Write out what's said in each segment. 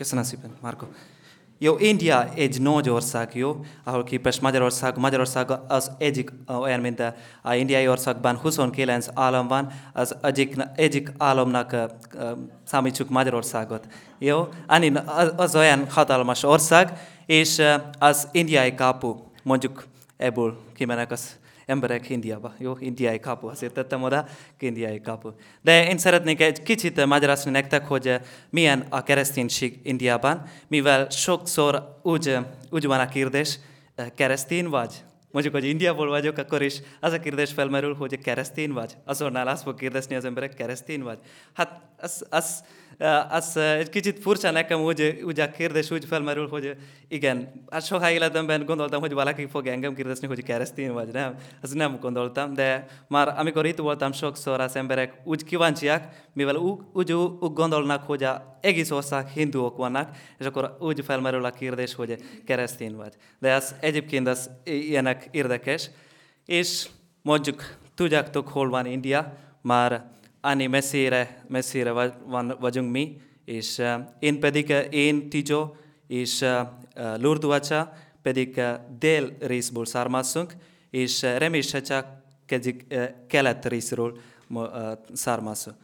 Köszönöm szépen, Márko. Jó, India egy nagy ország, jó, ahol képest Magyarország. Magyarország az egyik olyan, mint a, indiai országban 29 állam van, az egyik, egyik államnak uh, számítsuk Magyarországot. Jó, Ani, az olyan hatalmas ország, és uh, az indiai kapu, mondjuk ebből kimenek az emberek Indiába. Jó, indiai kapu, azért tettem oda, indiai kapu. De én szeretnék egy kicsit magyarázni nektek, hogy eh, milyen a kereszténység Indiában, mivel sokszor úgy, eh, úgy van a kérdés, eh, keresztény vagy? Mondjuk, hogy Indiából vagyok, akkor is az a kérdés felmerül, hogy keresztény vagy. Azonnal azt fog kérdezni az emberek, keresztény vagy? Hát az, az az egy kicsit furcsa nekem, úgy, úgy a kérdés úgy felmerül, hogy igen, hát soha életemben gondoltam, hogy valaki fog engem kérdezni, hogy keresztény vagy nem. Azt nem gondoltam, de már amikor itt voltam sokszor, az emberek úgy kíváncsiak, mivel úgy, úgy, úgy gondolnak, hogy a egész ország hinduok vannak, és akkor úgy felmerül a kérdés, hogy keresztény vagy. De ez egyébként az ilyenek érdekes. És mondjuk, tudjátok, hol van India, már annyi messzire, messzire van, vagyunk mi, és uh, én pedig, uh, én Tijo és uh, Lurduacsa pedig dél részből származunk, és pedig uh, kelet részről származunk.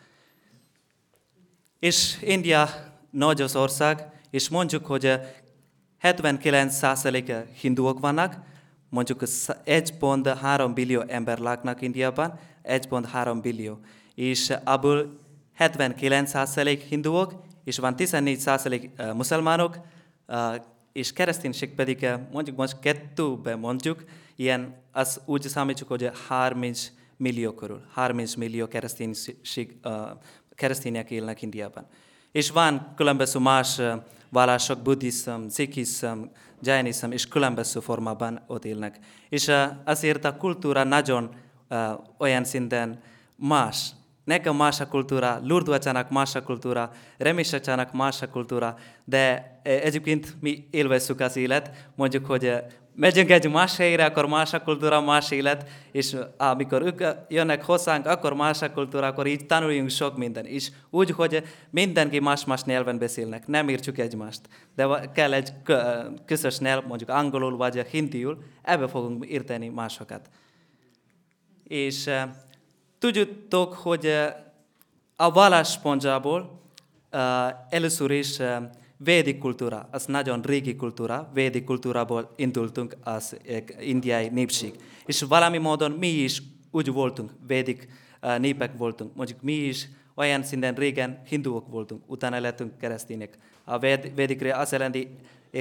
És India nagy az ország, és mondjuk, hogy 79% hinduok vannak, mondjuk 1.3 billió ember laknak Indiában, 1.3 billió és abból 79% hinduok, és van 14% muszalmánok, és kereszténység pedig mondjuk most kettőben mondjuk, ilyen, az úgy számítjuk, hogy 30 millió körül, 30 millió kereszténység, keresztények élnek Indiában. És van különböző más vallások, buddhizm, szikizm, jainism, és különböző formában ott élnek. És azért a kultúra nagyon olyan szinten más, Nekem más a kultúra, Lurdvacsának más a kultúra, Remésacsának más a kultúra, de e, egyébként mi élvezzük az élet, mondjuk, hogy e, megyünk egy más helyre, akkor más a kultúra, más élet, és amikor ők jönnek hozzánk, akkor más a kultúra, akkor így tanuljunk sok minden. És úgy, hogy mindenki más-más nyelven beszélnek, nem értjük egymást. De kell egy közös nyelv, mondjuk angolul vagy hindiul, ebbe fogunk érteni másokat. És e, Tudjátok, hogy eh, a valláspontjából eh, először is eh, védi kultúra, az nagyon régi kultúra, védi kultúrából indultunk az indiai népség. És valami módon mi is úgy voltunk, védik népek voltunk. Mondjuk mi is olyan szinten régen hinduok voltunk, utána lettünk keresztények. A védikre azt jelenti,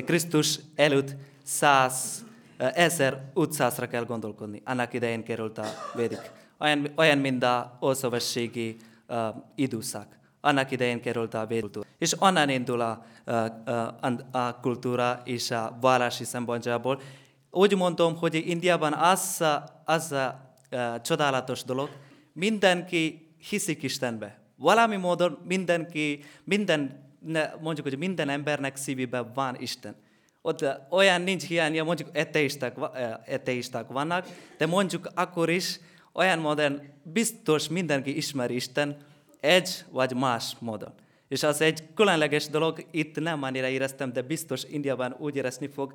Krisztus előtt száz, ezer, 500-ra kell gondolkodni. Annak idején került a védik olyan, olyan mint a ószövetségi uh, időszak. Annak idején került a védkultúra. És onnan indul a, a, a kultúra és a vallási szempontjából. Úgy mondom, hogy Indiában az, az a, a csodálatos dolog, mindenki hiszik Istenbe. Valami módon mindenki, minden, mondjuk, hogy minden embernek szívében van Isten. Ott olyan nincs hiánya, mondjuk eteisták, eteisták vannak, de mondjuk akkor is olyan módon biztos mindenki ismeri Isten egy vagy más módon. És az egy különleges dolog, itt nem annyira éreztem, de biztos Indiában úgy érezni fog,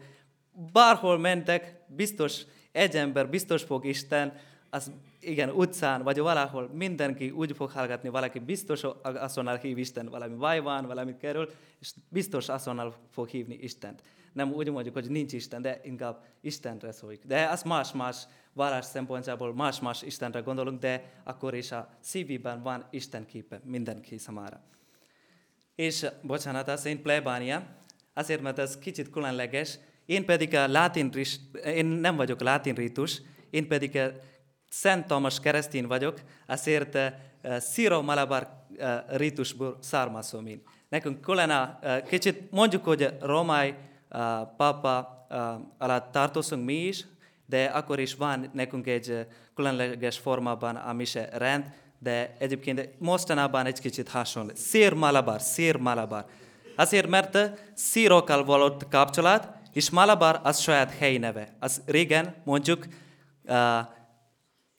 bárhol mentek, biztos egy ember, biztos fog Isten, az igen, utcán, vagy valahol mindenki úgy fog hallgatni, valaki biztos azonnal hív Isten, valami baj van, valami kerül, és biztos azonnal fog hívni Istent. Nem úgy mondjuk, hogy nincs Isten, de inkább Istenre szóljuk. De az más-más vallás szempontjából más-más Istenre gondolunk, de akkor is a szívében van Isten képe mindenki számára. És bocsánat, az én plebánia, azért, mert ez kicsit különleges, én pedig a látin, én nem vagyok látin ritus, én pedig a Szent Thomas keresztény vagyok, azért Sziro Malabar ritusból származom én. Nekünk kellene kicsit mondjuk, hogy romai papa alatt tartozunk mi is, de akkor is van nekünk egy különleges formában a mise rend, de egyébként mostanában egy kicsit hasonló. Szér Malabar, szér Malabar. Azért, mert szírokkal valott kapcsolat, és Malabar az saját helyi neve. Az régen mondjuk uh,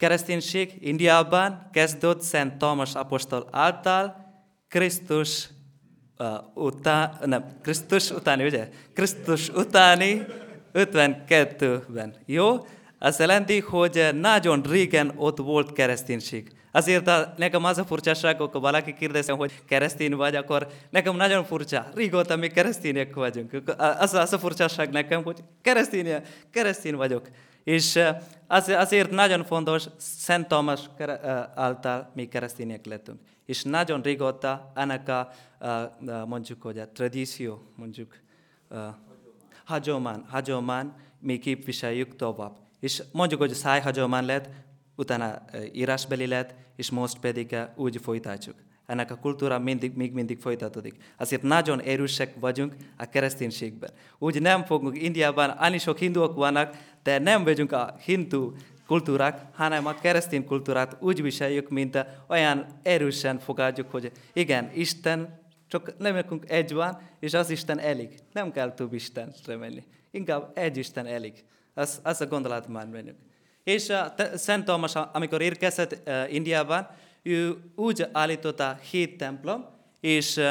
kereszténység Indiában kezdődött Szent Thomas apostol által Krisztus uh, után, nem, Krisztus utáni, ugye? Krisztus utáni 52-ben. Jó? Az jelenti, hogy nagyon régen ott volt kereszténység. Azért a, nekem az a furcsaság, akkor valaki kérdezem, hogy keresztény vagy, akkor nekem nagyon furcsa. Régóta mi keresztények vagyunk. Az, az a furcsaság nekem, hogy keresztény, keresztény vagyok. És az, azért nagyon fontos, Szent Thomas által mi keresztények lettünk. És nagyon régóta ennek a, mondjuk, hogy a tradíció, mondjuk, hagyomány, hagyomány, mi képviseljük tovább. És mondjuk, hogy szájhagyomány lett, utána írásbeli lett, és most pedig úgy folytatjuk. Ennek a kultúra mindig, még mindig folytatódik. Azért nagyon erősek vagyunk a kereszténységben. Úgy nem fogunk Indiában, annyi sok hinduok vannak, de nem vagyunk a hindu kultúrák, hanem a keresztény kultúrát úgy viseljük, mint olyan erősen fogadjuk, hogy igen, Isten, csak nem nekünk egy van, és az Isten elég. Nem kell több Isten remélni. Inkább egy Isten elég. Az, az a gondolat már bennünk. És uh, Szent Thomas, amikor érkezett uh, Indiában, ő úgy állította hét templom, és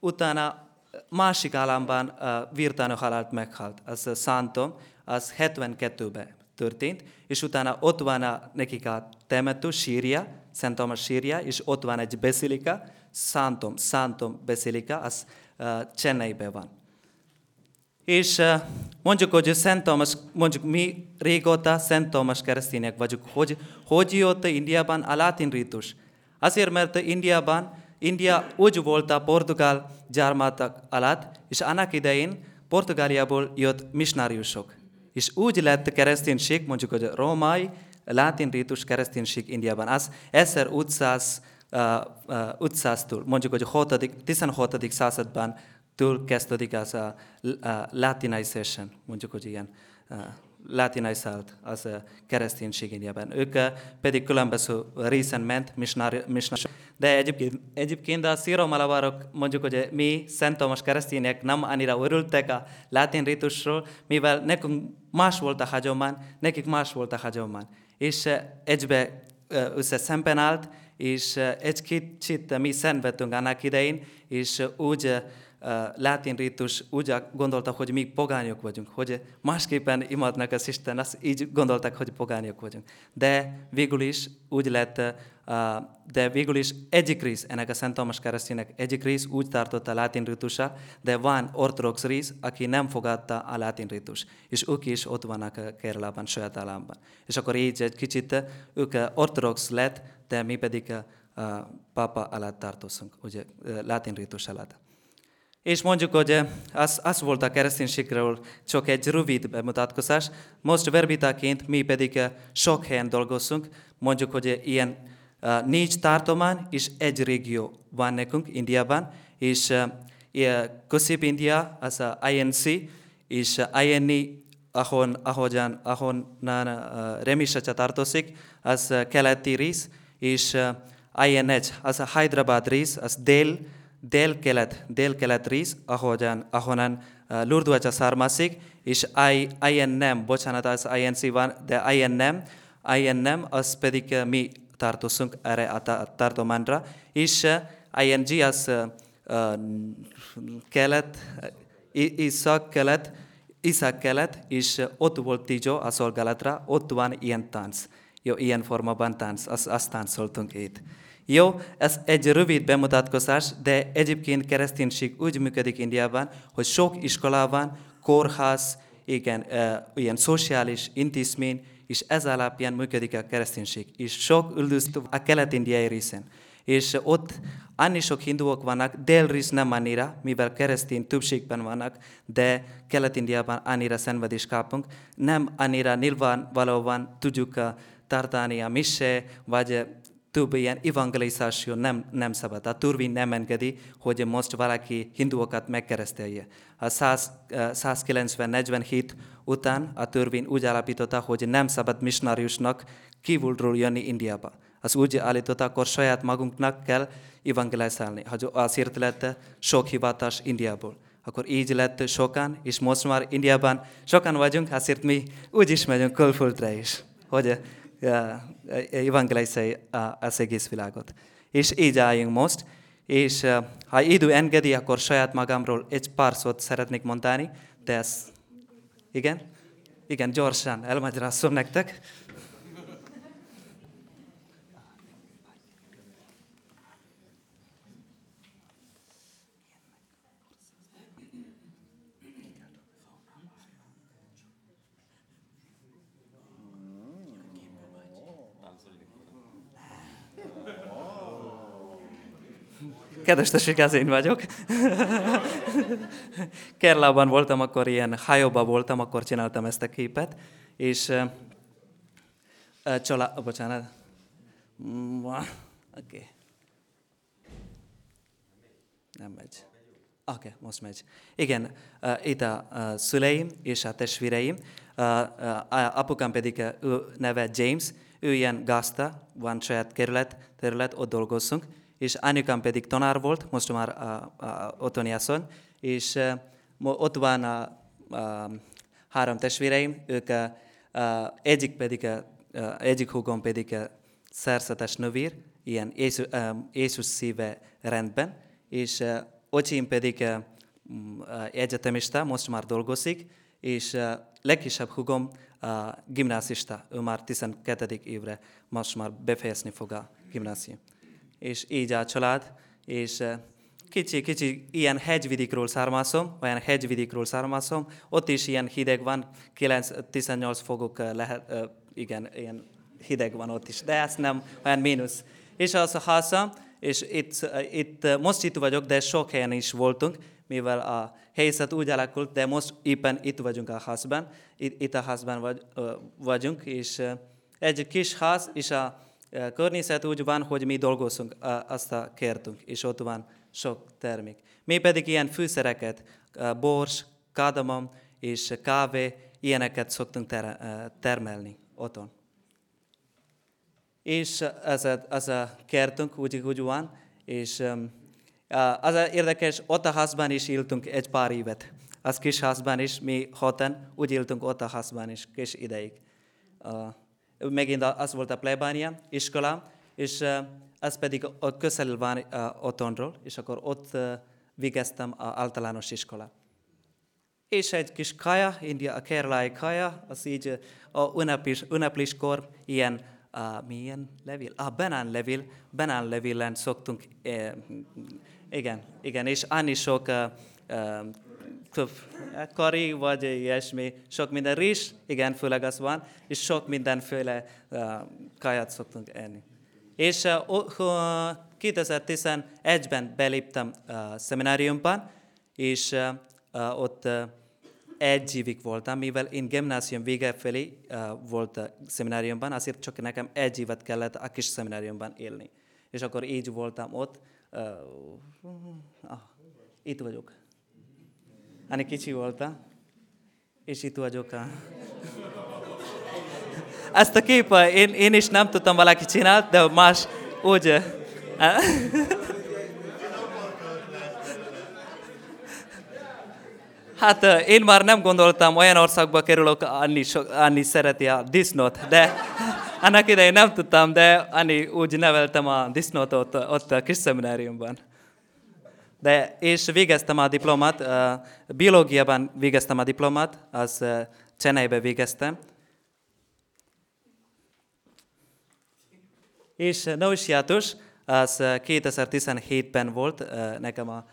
utána másik államban virtánő halált meghalt. Az Szántom, az 72-ben történt, és utána ott van a, nekik a temető, sírja, Szent Thomas sírja, és ott van egy beszélika, Szántom, Szántom beszélika, az uh, Csenneiben van. És mondjuk, hogy Szent Thomas, mondjuk mi régóta Szent Thomas keresztények vagyunk. Hogy, hogy jött Indiában a latin ritus? Azért, mert Indiában, India úgy volt a portugál gyarmatok alatt, és annak idején Portugáliából jött missionáriusok. És úgy lett kereszténység, mondjuk, hogy római, latin ritus kereszténység Indiában. Az 1500 uh, uh, 500-tól, mondjuk, hogy 6. 16. században től kezdődik az a, a latinization, mondjuk, hogy ilyen latinizált az a kereszténység Indiában. Ők pedig különböző részen ment, missionár, de egyébként, egyébként a szíromalavarok, mondjuk, hogy mi Szent Thomas keresztények nem annyira örültek a latin ritusról, mivel nekünk más volt a hagyomány, nekik más volt a hagyomány. És egybe össze szemben állt, és egy kicsit mi szenvedtünk annak idején, és úgy látin ritus úgy gondoltak, hogy mi pogányok vagyunk, hogy másképpen imádnak az Isten, azt így gondoltak, hogy pogányok vagyunk. De végül is úgy lett, de végül is egyik rész, ennek a Szent Thomas kereszténynek egyik rész úgy tartotta a látin ritusa, de van ortodox rész, aki nem fogadta a látin ritus. És ők is ott vannak a Keralában, saját államban. És akkor így egy kicsit ők ortodox lett, de mi pedig a papa alatt tartozunk, ugye látin ritus alatt. És mondjuk, hogy eh, az, az volt a kereszténységről csak egy rövid bemutatkozás. Most verbitaként mi pedig eh, sok helyen dolgozunk. Mondjuk, hogy eh, ilyen négy tartomány és egy régió van nekünk Indiában, és Közép-India az a INC, és INI, ahon, ahogyan, ahonnan Remisacsa tartozik, az keleti rész, és INH, az a Hyderabad rész, az dél, dél-kelet, dél-kelet rész, ahogyan, ahonnan uh, Lurdvacsa származik, és I, INM, bocsánat, az INC van, de INM, INM, az pedig uh, mi tartozunk erre a tartományra, és uh, ING az uh, uh, kelet, észak-kelet, észak-kelet, és ott volt Tijó a szolgálatra, ott van ilyen tánc. Jó, ilyen formában tánc, azt táncoltunk itt. Jó, ez egy rövid bemutatkozás, de egyébként kereszténység úgy működik Indiában, hogy sok iskola van, kórház, igen, e, ilyen szociális intézmény, és ez alapján működik a kereszténység. És sok üldöztő a kelet-indiai részen. És ott annyi sok hinduok vannak, délrész nem annyira, mivel keresztény többségben vannak, de kelet-indiában annyira szenvedés kapunk. Nem annyira nyilvánvalóan tudjuk tartani a mise, vagy több ilyen evangelizáció nem, nem szabad. A törvény nem engedi, hogy most valaki hinduokat megkeresztelje. A 190-47 után a törvény úgy állapította, hogy nem szabad missionáriusnak kívülről jönni Indiába. Az úgy állította, akkor saját magunknak kell evangelizálni. Azért lett sok hivatás Indiából. Akkor így lett sokan, és most már Indiában sokan vagyunk, azért mi úgy is megyünk külföldre is. Hogy evangelizálj az egész világot. És így álljunk most, és ha idő engedi, akkor saját magamról egy pár szót szeretnék mondani, de ez... Igen? Igen, gyorsan elmagyarázom nektek. Kedves tessék, ez én vagyok. Kerlában voltam, akkor ilyen hajóban voltam, akkor csináltam ezt a képet, és uh, csalá... Oh, bocsánat. Oké. Okay. Nem megy. Oké, okay, most megy. Igen, uh, itt a uh, szüleim és a testvéreim, uh, uh, apukám pedig uh, neve James, ő ilyen gazda, van saját kerület, terület, ott dolgozunk, és anyukám pedig tanár volt, most már a, otthoni asszony, és a, ott van a, a, három testvéreim, ők a, egyik pedig, a, egyik húgom pedig a szerzetes nővér, ilyen Jézus, Jézus szíve rendben, és a, ocsim pedig a, egyetemista, most már dolgozik, és a legkisebb húgom a gimnázista, ő már 12. évre most már befejezni fog a gimnázium és így a család, és kicsi-kicsi ilyen hegyvidékről származom, olyan hegyvidékről származom, ott is ilyen hideg van, 9-18 fokok lehet, igen, ilyen hideg van ott is, de ez nem olyan mínusz. És az a háza, és itt, itt, most itt vagyok, de sok helyen is voltunk, mivel a helyzet úgy alakult, de most éppen itt vagyunk a házban, itt, itt a házban vagy, vagyunk, és egy kis ház, és a környezet úgy van, hogy mi dolgozunk, azt a kertünk, és ott van sok termék. Mi pedig ilyen fűszereket, bors, kardamom és kávé, ilyeneket szoktunk ter- termelni otthon. És ez a, az a kertünk úgy, úgy van, és az a érdekes, ott a házban is éltünk egy pár évet. Az kis házban is, mi hatan úgy éltünk ott a házban is, kis ideig megint az volt a plebánia iskola, és ez pedig a közel van otthonról, és akkor ott végeztem az általános iskola. És egy kis kaja, India, a kerlai kaja, az így a ünneplis, ünnepliskor ilyen, a, milyen levil? A banán levil, banán levilen szoktunk, e, igen, igen, és annyi sok e, e, több kari, vagy ilyesmi, sok minden rizs, igen, főleg az van, és sok mindenféle uh, kaját szoktunk enni. És uh, 2011-ben beléptem uh, szemináriumban, és uh, uh, ott uh, egy évig voltam, mivel én gimnázium vége felé uh, volt a szemináriumban, azért csak nekem egy évet kellett a kis szemináriumban élni. És akkor így voltam ott. Uh, uh, itt vagyok. Ani kicsi voltam, és itt vagyok. A... Ezt a kép én, én is nem tudtam valaki csinált, de más úgy... Hát én már nem gondoltam, olyan országba kerülök, Anni, so, Anni szereti a disznót, de annak idején nem tudtam, de Anni úgy neveltem a disznót ott a kis szemináriumban. De, és végeztem a diplomát, biológiában végeztem a diplomát, az Cseneibe végeztem. És noviciátus, az 2017-ben volt nekem a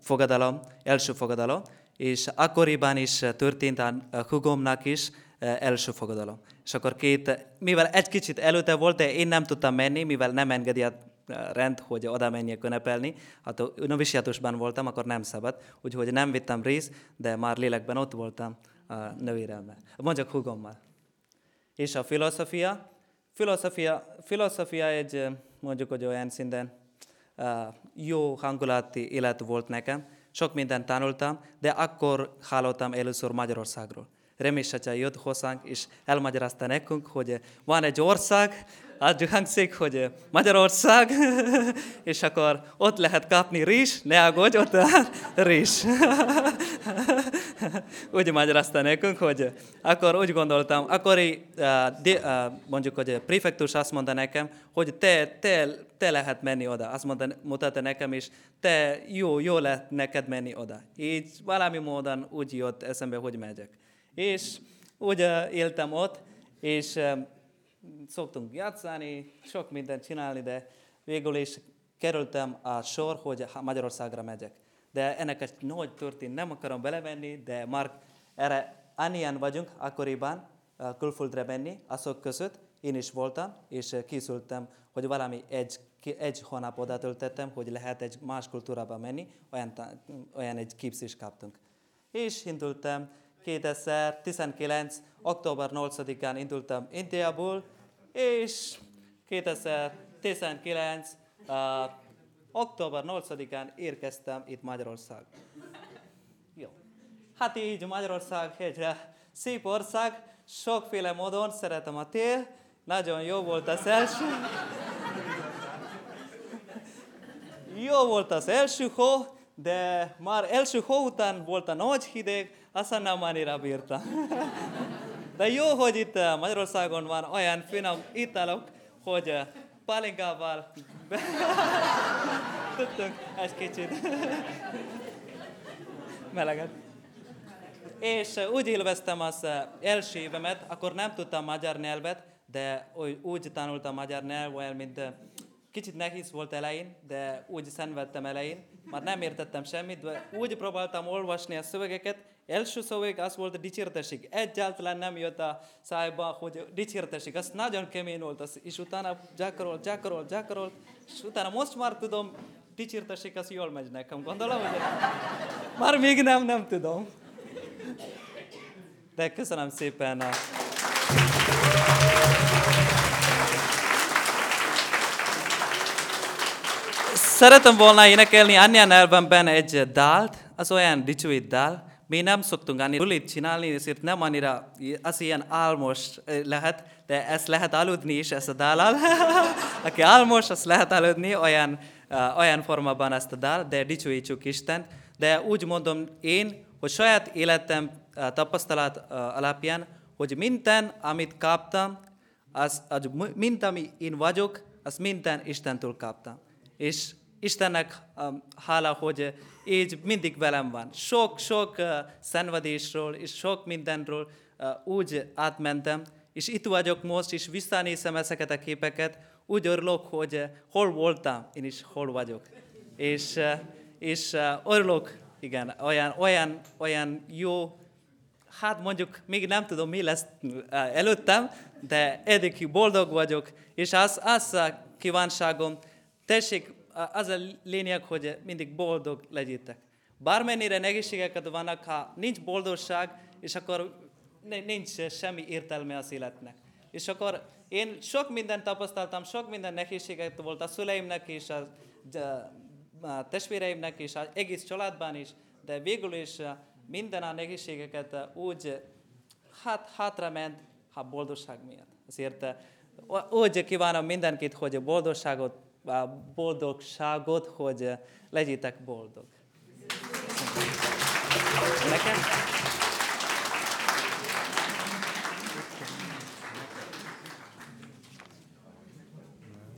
fogadalom, első fogadalom, és akkoriban is történt a hugomnak is első fogadalom. És akkor két, mivel egy kicsit előtte volt, de én nem tudtam menni, mivel nem engedi a rend, hogy oda menjek ünnepelni. Hát a novisiátusban voltam, akkor nem szabad, úgyhogy nem vittem részt, de már lélekben ott voltam a nővéremmel. Mondjuk hugommal. És a filozofia, filozofia, filozofia egy mondjuk, hogy olyan szinten jó hangulati élet volt nekem, sok mindent tanultam, de akkor hallottam először Magyarországról. Remész jött hozzánk, és elmagyarázta nekünk, hogy van egy ország, az hangzik, hogy Magyarország, és akkor ott lehet kapni rizs, ne aggódj, ott rizs. úgy magyarázta nekünk, hogy akkor úgy gondoltam, akkor mondjuk, hogy a prefektus azt mondta nekem, hogy te, te, te lehet menni oda. Azt mondta, mutatta nekem is, te jó, jó lehet neked menni oda. Így valami módon úgy jött eszembe, hogy megyek. És úgy éltem ott, és szoktunk játszani, sok mindent csinálni, de végül is kerültem a sor, hogy Magyarországra megyek. De ennek egy nagy történet, nem akarom belevenni, de már erre annyian vagyunk akkoriban külföldre menni, azok között én is voltam, és készültem, hogy valami egy, egy hónap oda töltettem, hogy lehet egy más kultúrába menni, olyan, olyan egy képzést kaptunk. És indultam 2019. október 8-án indultam Indiából, és 2019. Uh, október 8-án érkeztem itt Magyarország. Jó. Hát így Magyarország egy szép ország, sokféle módon szeretem a tél, nagyon jó volt az első. Jó volt az első hó, de már első hó után volt a nagy hideg, aztán nem annyira bírtam. De jó, hogy itt eh, Magyarországon van olyan finom italok, hogy eh, pálinkával tudtunk egy kicsit meleget. És eh, úgy élveztem az első évemet, akkor nem tudtam magyar nyelvet, de úgy tanultam magyar nyelvet, mint Kicsit nehéz volt elején, de úgy szenvedtem elején, már nem értettem semmit, de úgy próbáltam olvasni a szövegeket, első szöveg az volt dicsérteség. Egyáltalán nem jött a szájba, hogy dicsérteség. Az nagyon kemény volt, az, és utána gyakorol, gyakorol, gyakorol, és utána most már tudom, dicsérteség az jól megy nekem. Gondolom, hogy már még nem, nem tudom. De köszönöm szépen a Szeretem volna énekelni annyian nyelvemben egy dalt, az olyan dicsőít dal. Mi nem szoktunk annyi bulit csinálni, ezért nem annyira, az ilyen álmos lehet, de ezt lehet aludni is, ezt a dallal. Aki álmos, azt lehet aludni olyan, uh, olyan formában ezt a dal, de dicsőítsük Istent. De úgy mondom én, hogy saját életem uh, tapasztalat alapján, hogy minden, amit kaptam, az, az mind, ami én vagyok, az minden Istentől kaptam. És Istennek um, hála, hogy így mindig velem van. Sok-sok uh, szenvedésről és sok mindenről uh, úgy átmentem, és itt vagyok most, és visszanézem ezeket a képeket, úgy örülök, hogy uh, hol voltam, én is hol vagyok. És, uh, és uh, örülök, igen, olyan, olyan, olyan jó, hát mondjuk még nem tudom, mi lesz uh, előttem, de eddig boldog vagyok, és az, az a kívánságom, tessék az a lényeg, hogy mindig boldog legyetek. Bármennyire nehézségeket vannak, ha nincs boldogság, és akkor nincs semmi értelme az életnek. És akkor én sok mindent tapasztaltam, sok minden nehézséget volt a szüleimnek és a, a testvéreimnek és az egész családban is, de végül is minden a nehézségeket úgy hát, hátra ment, ha boldogság miatt. Azért úgy kívánom mindenkit, hogy boldogságot a boldogságot, hogy legyetek boldog. Nekem?